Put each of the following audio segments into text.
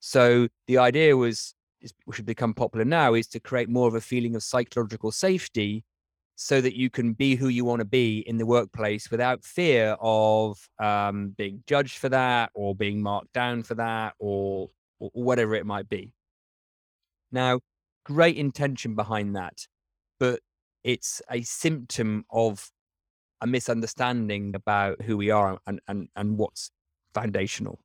So the idea was, which should become popular now, is to create more of a feeling of psychological safety so that you can be who you want to be in the workplace without fear of um, being judged for that or being marked down for that or, or whatever it might be. Now, great intention behind that, but it's a symptom of a misunderstanding about who we are and, and, and what's foundational.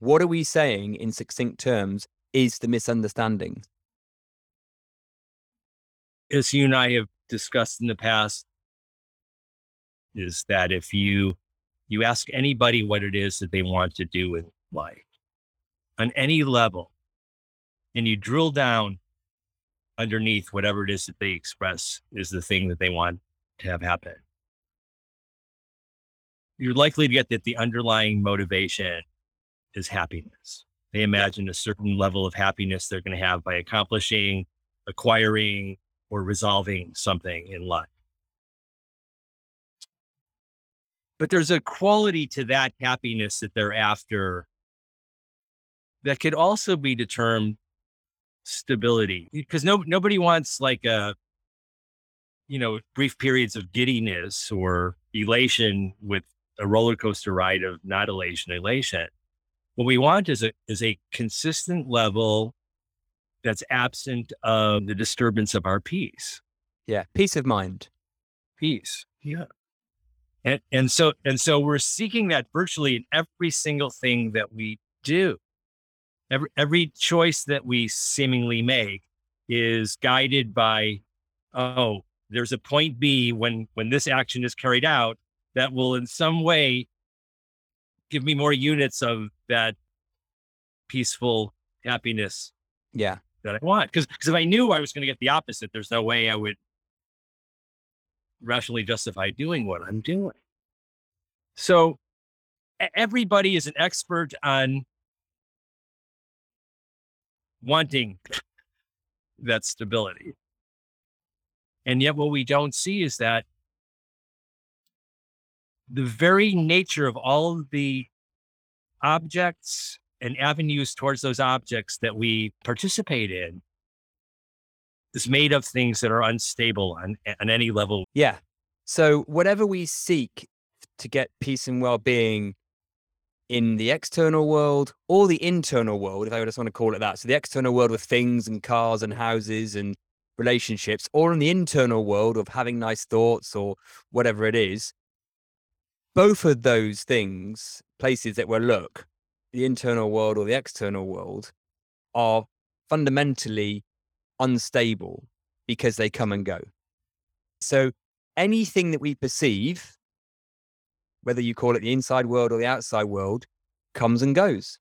What are we saying in succinct terms is the misunderstanding? as you and I have discussed in the past, is that if you you ask anybody what it is that they want to do in life on any level, and you drill down underneath whatever it is that they express is the thing that they want to have happen. You're likely to get that the underlying motivation is happiness. They imagine a certain level of happiness they're going to have by accomplishing, acquiring, or resolving something in life. But there's a quality to that happiness that they're after that could also be determined stability because no, nobody wants like a, you know, brief periods of giddiness or elation with a roller coaster ride of not elation, elation. What we want is a, is a consistent level that's absent of the disturbance of our peace. Yeah, peace of mind. Peace. Yeah. And and so and so we're seeking that virtually in every single thing that we do. Every every choice that we seemingly make is guided by oh, there's a point B when when this action is carried out that will in some way give me more units of that peaceful happiness. Yeah that I want. Because because if I knew I was going to get the opposite, there's no way I would rationally justify doing what I'm doing. So everybody is an expert on wanting that stability. And yet, what we don't see is that the very nature of all of the objects and avenues towards those objects that we participate in is made of things that are unstable on, on any level. Yeah. So whatever we seek to get peace and well-being in the external world or the internal world, if I just want to call it that. So the external world with things and cars and houses and relationships, or in the internal world of having nice thoughts or whatever it is, both of those things, places that we look, the internal world or the external world are fundamentally unstable because they come and go. So anything that we perceive, whether you call it the inside world or the outside world, comes and goes.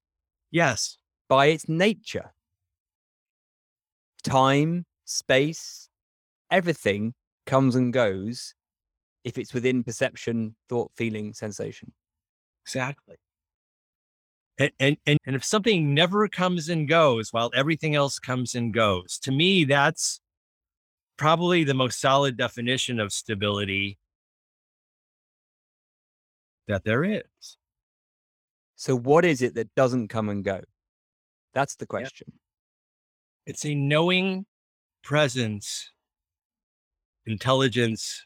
Yes. By its nature. Time, space, everything comes and goes if it's within perception, thought, feeling, sensation. Exactly. And, and, and, and if something never comes and goes while everything else comes and goes, to me, that's probably the most solid definition of stability that there is. So, what is it that doesn't come and go? That's the question. It's a knowing presence, intelligence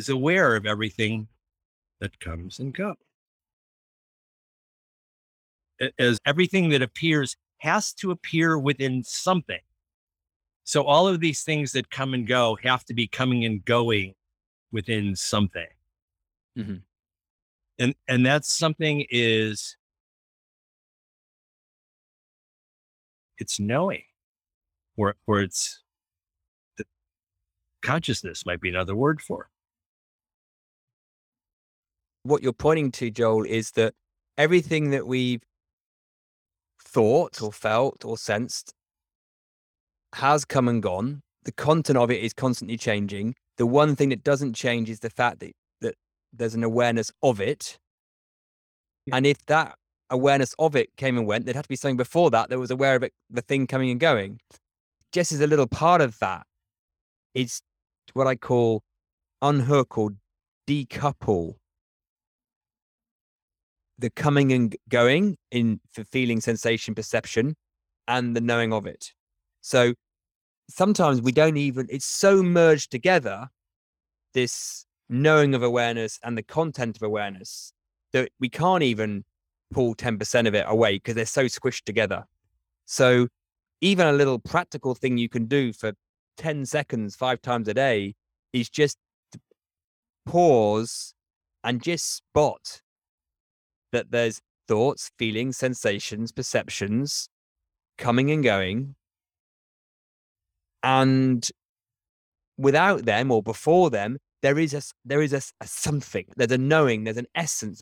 is aware of everything that comes and goes as everything that appears has to appear within something. So all of these things that come and go have to be coming and going within something. Mm-hmm. And and that something is it's knowing or or it's consciousness might be another word for. What you're pointing to, Joel, is that everything that we've thought or felt or sensed has come and gone. The content of it is constantly changing. The one thing that doesn't change is the fact that, that there's an awareness of it. Yeah. And if that awareness of it came and went, there'd have to be something before that that was aware of it, the thing coming and going. Just as a little part of that, it's what I call unhook or decouple the coming and going in for feeling, sensation, perception, and the knowing of it. So sometimes we don't even, it's so merged together, this knowing of awareness and the content of awareness, that we can't even pull 10% of it away because they're so squished together. So even a little practical thing you can do for 10 seconds, five times a day is just pause and just spot that there's thoughts, feelings, sensations, perceptions coming and going. And without them or before them, there is a there is a, a something. There's a knowing. There's an essence.